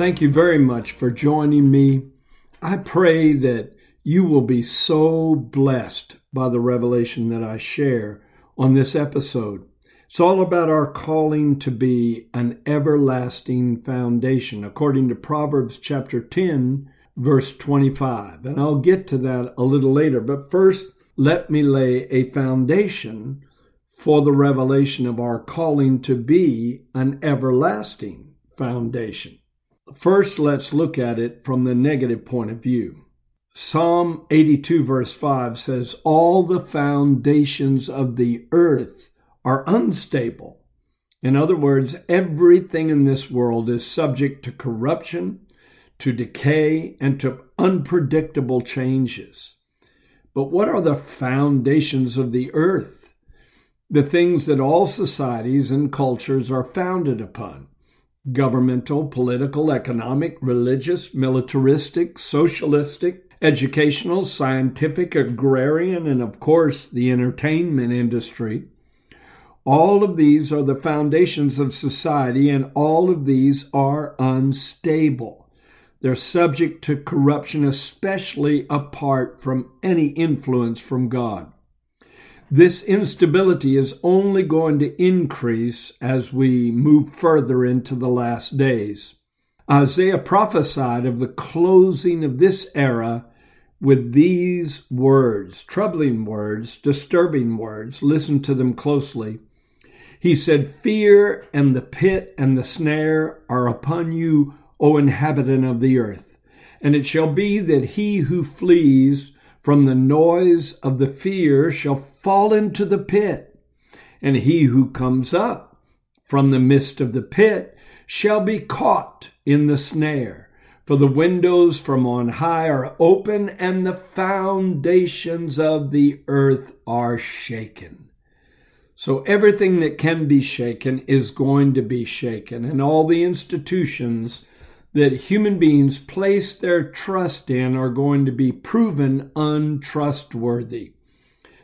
Thank you very much for joining me. I pray that you will be so blessed by the revelation that I share on this episode. It's all about our calling to be an everlasting foundation, according to Proverbs chapter 10, verse 25. And I'll get to that a little later. But first, let me lay a foundation for the revelation of our calling to be an everlasting foundation. First, let's look at it from the negative point of view. Psalm 82, verse 5 says, All the foundations of the earth are unstable. In other words, everything in this world is subject to corruption, to decay, and to unpredictable changes. But what are the foundations of the earth? The things that all societies and cultures are founded upon governmental, political, economic, religious, militaristic, socialistic, educational, scientific, agrarian, and of course the entertainment industry. All of these are the foundations of society, and all of these are unstable. They're subject to corruption, especially apart from any influence from God. This instability is only going to increase as we move further into the last days. Isaiah prophesied of the closing of this era with these words, troubling words, disturbing words. Listen to them closely. He said, Fear and the pit and the snare are upon you, O inhabitant of the earth. And it shall be that he who flees from the noise of the fear shall fall into the pit, and he who comes up from the midst of the pit shall be caught in the snare. For the windows from on high are open, and the foundations of the earth are shaken. So everything that can be shaken is going to be shaken, and all the institutions that human beings place their trust in are going to be proven untrustworthy.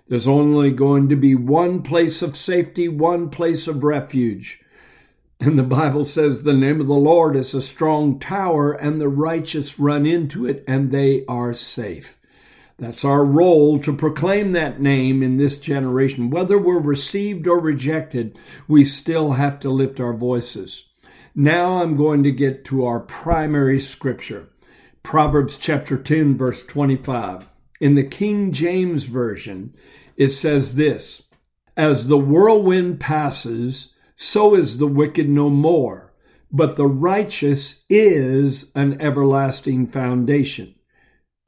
There's only going to be one place of safety, one place of refuge. And the Bible says the name of the Lord is a strong tower, and the righteous run into it, and they are safe. That's our role to proclaim that name in this generation. Whether we're received or rejected, we still have to lift our voices. Now I'm going to get to our primary scripture Proverbs chapter 10, verse 25. In the King James Version, it says this As the whirlwind passes, so is the wicked no more, but the righteous is an everlasting foundation.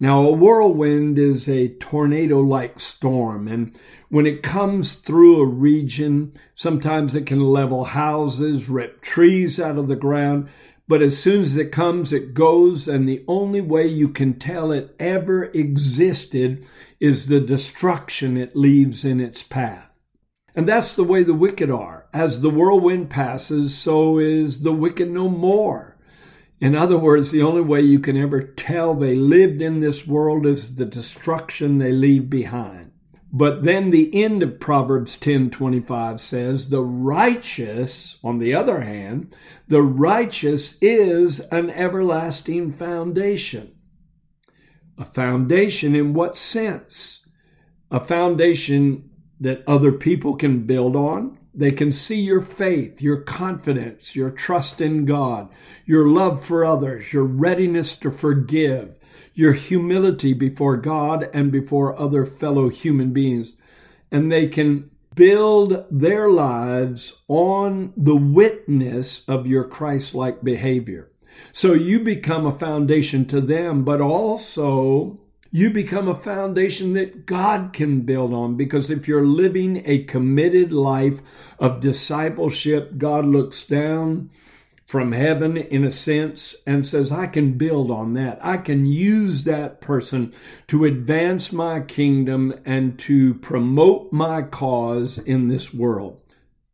Now, a whirlwind is a tornado like storm, and when it comes through a region, sometimes it can level houses, rip trees out of the ground, but as soon as it comes, it goes, and the only way you can tell it ever existed is the destruction it leaves in its path. And that's the way the wicked are. As the whirlwind passes, so is the wicked no more. In other words, the only way you can ever tell they lived in this world is the destruction they leave behind. But then the end of Proverbs 10:25 says, "The righteous, on the other hand, the righteous is an everlasting foundation." A foundation in what sense? A foundation that other people can build on, they can see your faith, your confidence, your trust in God, your love for others, your readiness to forgive, your humility before God and before other fellow human beings. And they can build their lives on the witness of your Christ like behavior. So you become a foundation to them, but also you become a foundation that God can build on because if you're living a committed life of discipleship, God looks down from heaven in a sense and says, I can build on that. I can use that person to advance my kingdom and to promote my cause in this world.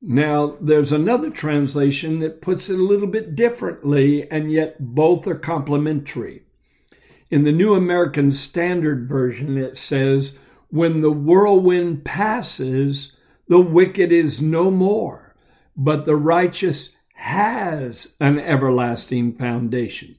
Now, there's another translation that puts it a little bit differently, and yet both are complementary. In the New American Standard Version, it says, When the whirlwind passes, the wicked is no more, but the righteous has an everlasting foundation.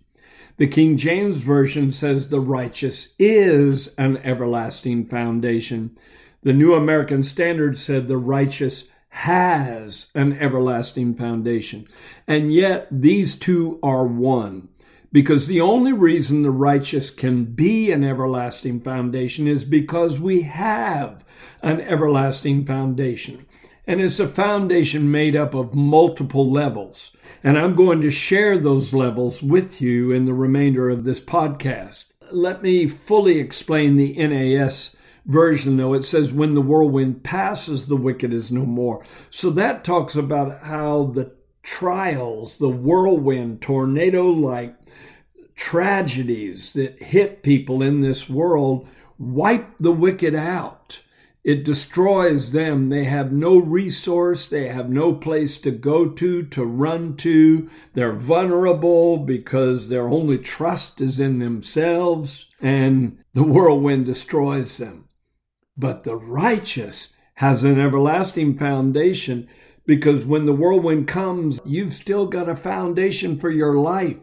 The King James Version says the righteous is an everlasting foundation. The New American Standard said the righteous has an everlasting foundation. And yet these two are one. Because the only reason the righteous can be an everlasting foundation is because we have an everlasting foundation. And it's a foundation made up of multiple levels. And I'm going to share those levels with you in the remainder of this podcast. Let me fully explain the NAS version, though, it says, When the whirlwind passes, the wicked is no more. So that talks about how the trials, the whirlwind, tornado like tragedies that hit people in this world wipe the wicked out. It destroys them. They have no resource. They have no place to go to, to run to. They're vulnerable because their only trust is in themselves, and the whirlwind destroys them. But the righteous has an everlasting foundation because when the whirlwind comes, you've still got a foundation for your life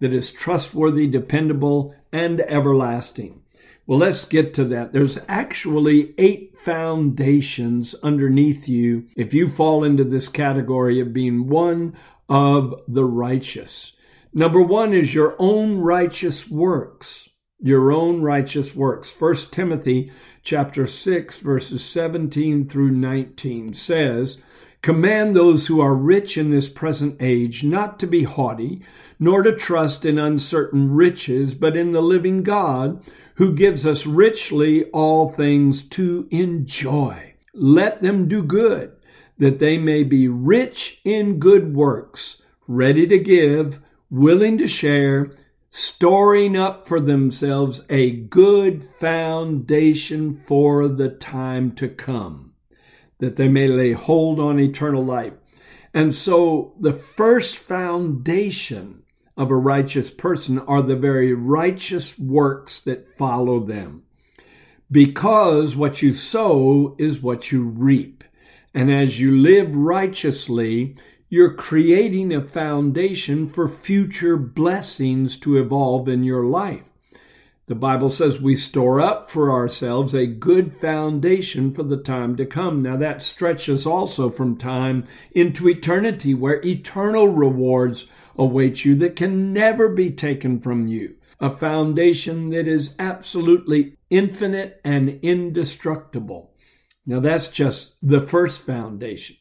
that is trustworthy, dependable, and everlasting. Well, let's get to that. There's actually eight foundations underneath you if you fall into this category of being one of the righteous. Number one is your own righteous works. Your own righteous works. First Timothy chapter 6, verses 17 through 19 says, Command those who are rich in this present age not to be haughty, nor to trust in uncertain riches, but in the living God, who gives us richly all things to enjoy. Let them do good, that they may be rich in good works, ready to give, willing to share, storing up for themselves a good foundation for the time to come, that they may lay hold on eternal life. And so the first foundation of a righteous person are the very righteous works that follow them. Because what you sow is what you reap. And as you live righteously, you're creating a foundation for future blessings to evolve in your life. The Bible says we store up for ourselves a good foundation for the time to come. Now, that stretches also from time into eternity, where eternal rewards await you that can never be taken from you. A foundation that is absolutely infinite and indestructible. Now, that's just the first foundation.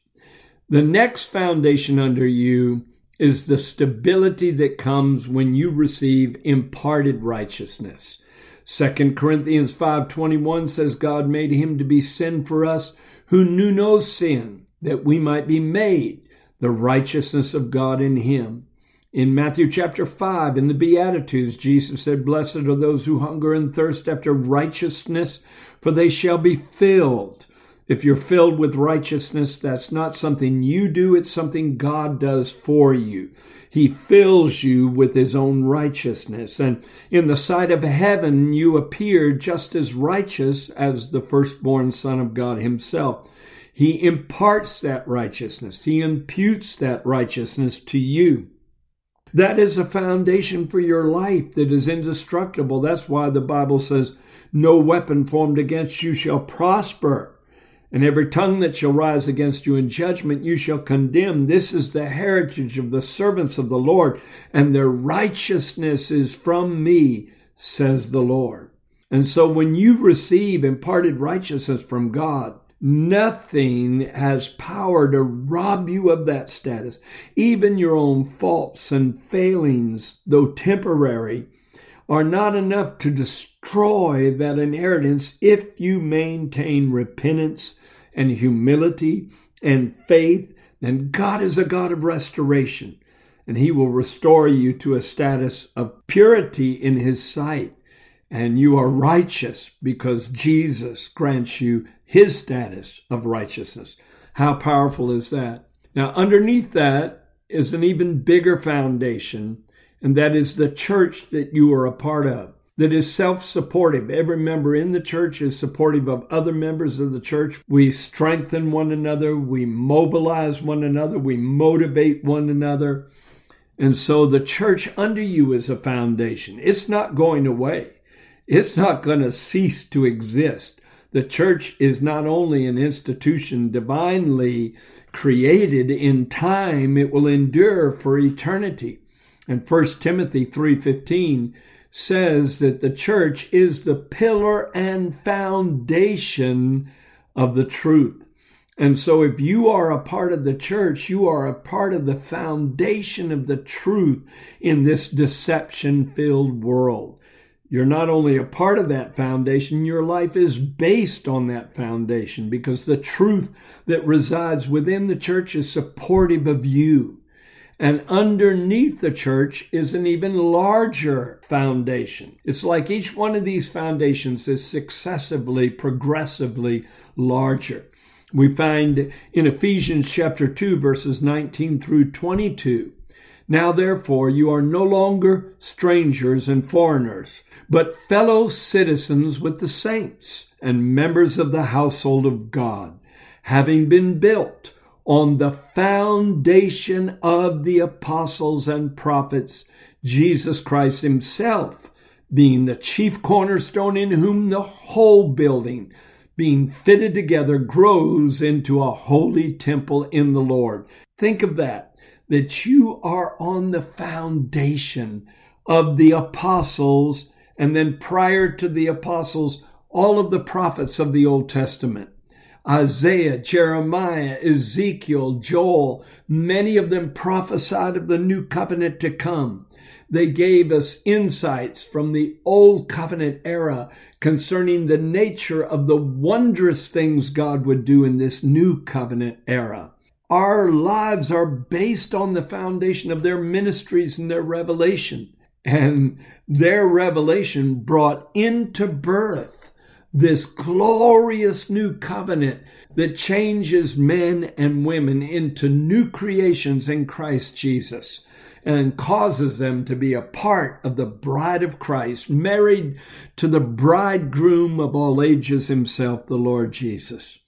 The next foundation under you is the stability that comes when you receive imparted righteousness. 2 Corinthians 5:21 says God made him to be sin for us who knew no sin that we might be made the righteousness of God in him. In Matthew chapter 5 in the beatitudes Jesus said blessed are those who hunger and thirst after righteousness for they shall be filled. If you're filled with righteousness, that's not something you do, it's something God does for you. He fills you with His own righteousness. And in the sight of heaven, you appear just as righteous as the firstborn Son of God Himself. He imparts that righteousness, He imputes that righteousness to you. That is a foundation for your life that is indestructible. That's why the Bible says, No weapon formed against you shall prosper and every tongue that shall rise against you in judgment you shall condemn. This is the heritage of the servants of the Lord, and their righteousness is from me, says the Lord. And so when you receive imparted righteousness from God, Nothing has power to rob you of that status. Even your own faults and failings, though temporary, are not enough to destroy that inheritance if you maintain repentance and humility and faith, then God is a God of restoration. and he will restore you to a status of purity in his sight. And you are righteous because Jesus grants you his status of righteousness. How powerful is that? Now, underneath that is an even bigger foundation, and that is the church that you are a part of that is self supportive. Every member in the church is supportive of other members of the church. We strengthen one another, we mobilize one another, we motivate one another. And so the church under you is a foundation. It's not going away, it's not going to cease to exist. The church is not only an institution divinely created in time, it will endure for eternity. And 1 Timothy 3:15 says that the church is the pillar and foundation of the truth. And so, if you are a part of the church, you are a part of the foundation of the truth in this deception filled world. You're not only a part of that foundation, your life is based on that foundation because the truth that resides within the church is supportive of you. And underneath the church is an even larger foundation. It's like each one of these foundations is successively, progressively larger. We find in Ephesians chapter 2, verses 19 through 22. Now, therefore, you are no longer strangers and foreigners, but fellow citizens with the saints and members of the household of God, having been built on the foundation of the apostles and prophets, Jesus Christ Himself being the chief cornerstone in whom the whole building, being fitted together, grows into a holy temple in the Lord. Think of that, that you are on the foundation of the apostles, and then prior to the apostles, all of the prophets of the Old Testament. Isaiah, Jeremiah, Ezekiel, Joel, many of them prophesied of the new covenant to come. They gave us insights from the old covenant era concerning the nature of the wondrous things God would do in this new covenant era. Our lives are based on the foundation of their ministries and their revelation. And their revelation brought into birth this glorious new covenant that changes men and women into new creations in Christ Jesus and causes them to be a part of the bride of Christ, married to the bridegroom of all ages himself, the Lord Jesus.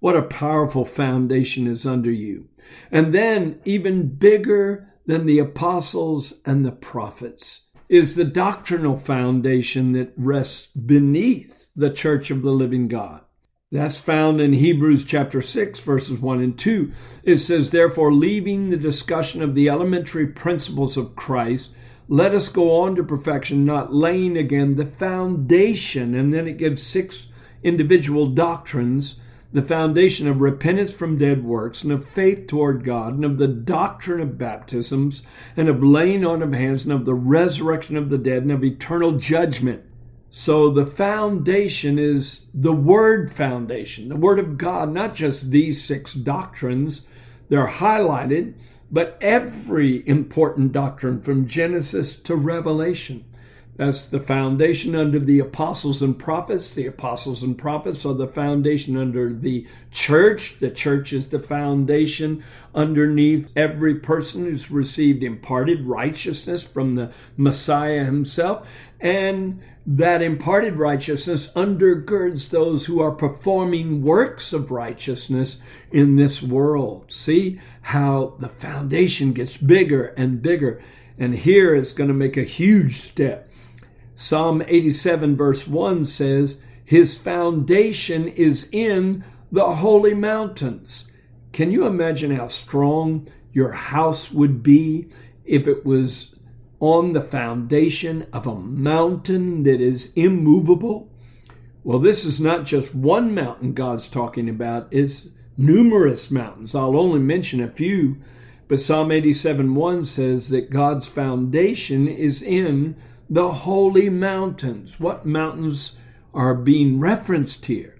What a powerful foundation is under you. And then, even bigger than the apostles and the prophets, is the doctrinal foundation that rests beneath the church of the living God. That's found in Hebrews chapter 6, verses 1 and 2. It says, Therefore, leaving the discussion of the elementary principles of Christ, let us go on to perfection, not laying again the foundation. And then it gives six individual doctrines the foundation of repentance from dead works, and of faith toward God, and of the doctrine of baptisms, and of laying on of hands, and of the resurrection of the dead, and of eternal judgment. So the foundation is the Word foundation, the Word of God, not just these six doctrines. They're highlighted, but every important doctrine from Genesis to Revelation. That's the foundation under the apostles and prophets. The apostles and prophets are the foundation under the church. The church is the foundation underneath every person who's received imparted righteousness from the Messiah himself. And that imparted righteousness undergirds those who are performing works of righteousness in this world. See how the foundation gets bigger and bigger. And here it's going to make a huge step Psalm 87, verse 1 says, His foundation is in the holy mountains. Can you imagine how strong your house would be if it was on the foundation of a mountain that is immovable? Well, this is not just one mountain God's talking about, it's numerous mountains. I'll only mention a few, but Psalm 87 1 says that God's foundation is in the holy mountains. What mountains are being referenced here?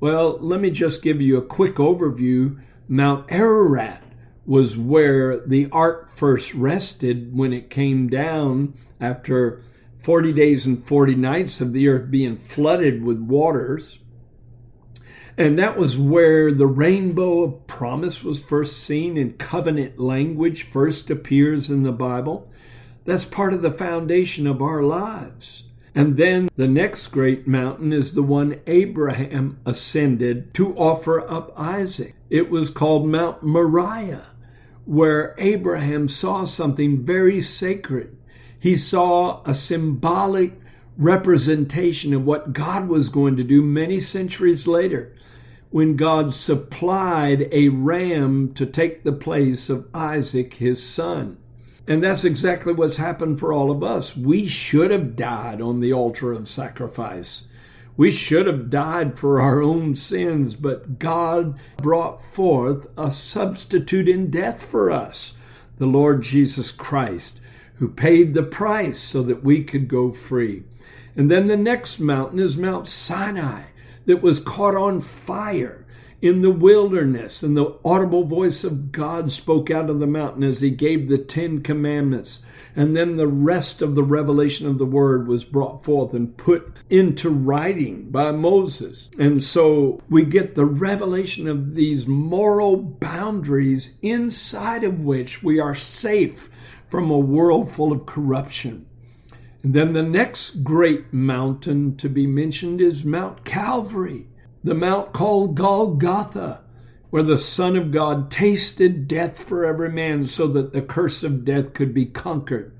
Well, let me just give you a quick overview. Mount Ararat was where the ark first rested when it came down after 40 days and 40 nights of the earth being flooded with waters. And that was where the rainbow of promise was first seen in covenant language, first appears in the Bible. That's part of the foundation of our lives. And then the next great mountain is the one Abraham ascended to offer up Isaac. It was called Mount Moriah, where Abraham saw something very sacred. He saw a symbolic representation of what God was going to do many centuries later when God supplied a ram to take the place of Isaac, his son. And that's exactly what's happened for all of us. We should have died on the altar of sacrifice. We should have died for our own sins, but God brought forth a substitute in death for us, the Lord Jesus Christ, who paid the price so that we could go free. And then the next mountain is Mount Sinai that was caught on fire in the wilderness, and the audible voice of God spoke out of the mountain as he gave the Ten Commandments. And then the rest of the revelation of the word was brought forth and put into writing by Moses. And so we get the revelation of these moral boundaries inside of which we are safe from a world full of corruption. And then the next great mountain to be mentioned is Mount Calvary the mount called Golgotha, where the Son of God tasted death for every man so that the curse of death could be conquered.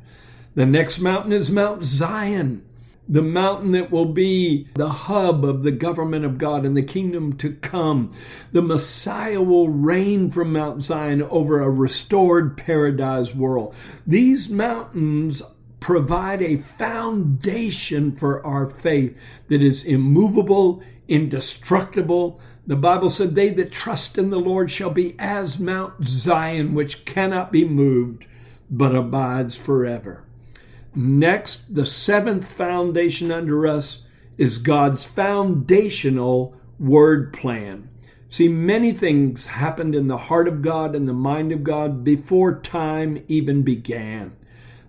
The next mountain is Mount Zion, the mountain that will be the hub of the government of God and the kingdom to come. The Messiah will reign from Mount Zion over a restored paradise world. These mountains provide a foundation for our faith that is immovable, indestructible. The Bible said, They that trust in the Lord shall be as Mount Zion, which cannot be moved, but abides forever. Next, the seventh foundation under us is God's foundational word plan. See, many things happened in the heart of God and the mind of God before time even began.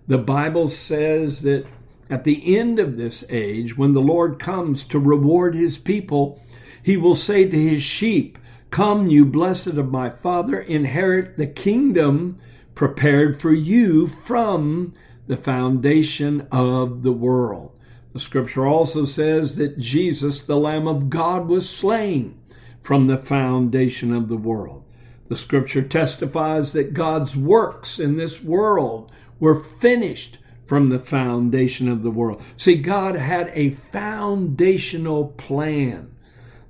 The Bible says that at the end of this age, when the Lord comes to reward his people, he will say to his sheep, Come, you blessed of my Father, inherit the kingdom prepared for you from the foundation of the world. The scripture also says that Jesus, the Lamb of God, was slain from the foundation of the world. The scripture testifies that God's works in this world were finished from the foundation of the world. See, God had a foundational plan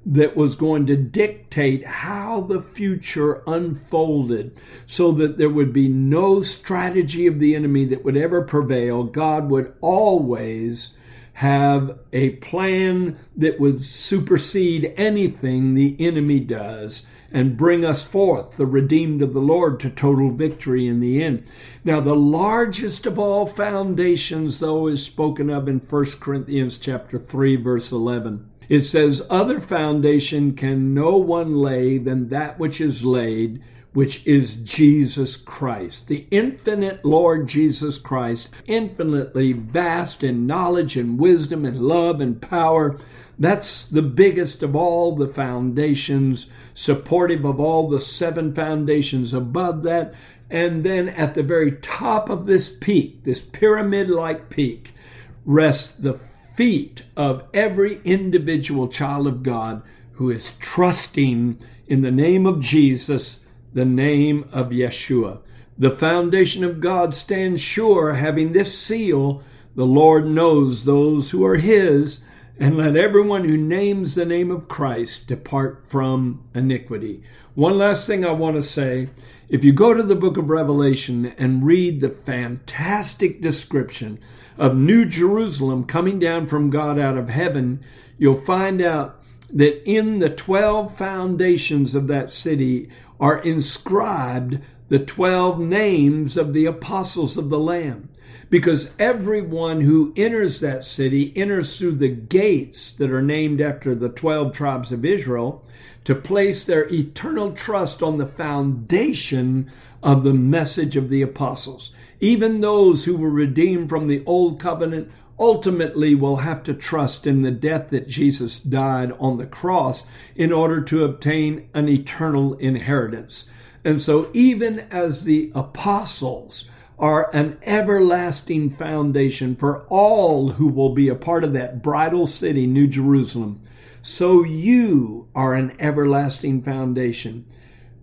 that was going to dictate how the future unfolded so that there would be no strategy of the enemy that would ever prevail. God would always have a plan that would supersede anything the enemy does and bring us forth, the redeemed of the Lord, to total victory in the end. Now, the largest of all foundations, though, is spoken of in 1 Corinthians chapter 3, verse 11. It says, Other foundation can no one lay than that which is laid, which is Jesus Christ, the infinite Lord Jesus Christ, infinitely vast in knowledge and wisdom and love and power that's the biggest of all the foundations, supportive of all the seven foundations above that. And then at the very top of this peak, this pyramid like peak, rests the feet of every individual child of God who is trusting in the name of Jesus, the name of Yeshua. The foundation of God stands sure, having this seal the Lord knows those who are His and let everyone who names the name of Christ depart from iniquity. One last thing I want to say if you go to the book of Revelation and read the fantastic description of New Jerusalem coming down from God out of heaven, you'll find out that in the 12 foundations of that city are inscribed the 12 names of the apostles of the Lamb because everyone who enters that city enters through the gates that are named after the 12 tribes of Israel to place their eternal trust on the foundation of the message of the apostles. Even those who were redeemed from the old covenant ultimately will have to trust in the death that Jesus died on the cross in order to obtain an eternal inheritance. And so, even as the apostles are an everlasting foundation for all who will be a part of that bridal city, New Jerusalem, so you are an everlasting foundation.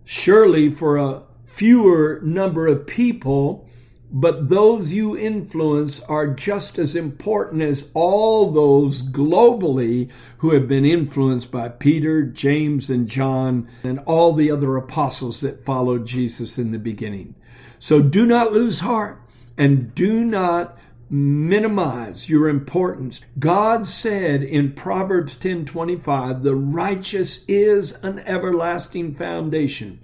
Surely, for a fewer number of people, but those you influence are just as important as all those globally who have been influenced by Peter, James, and John, and all the other apostles that followed Jesus in the beginning. So do not lose heart and do not minimize your importance. God said in Proverbs 10:25, "The righteous is an everlasting foundation."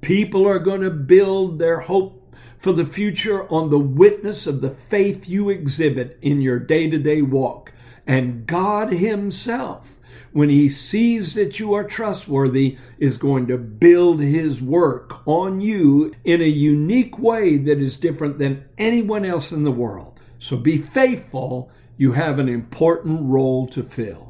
People are going to build their hope for the future on the witness of the faith you exhibit in your day to day walk. And God Himself, when He sees that you are trustworthy, is going to build His work on you in a unique way that is different than anyone else in the world. So be faithful. You have an important role to fill.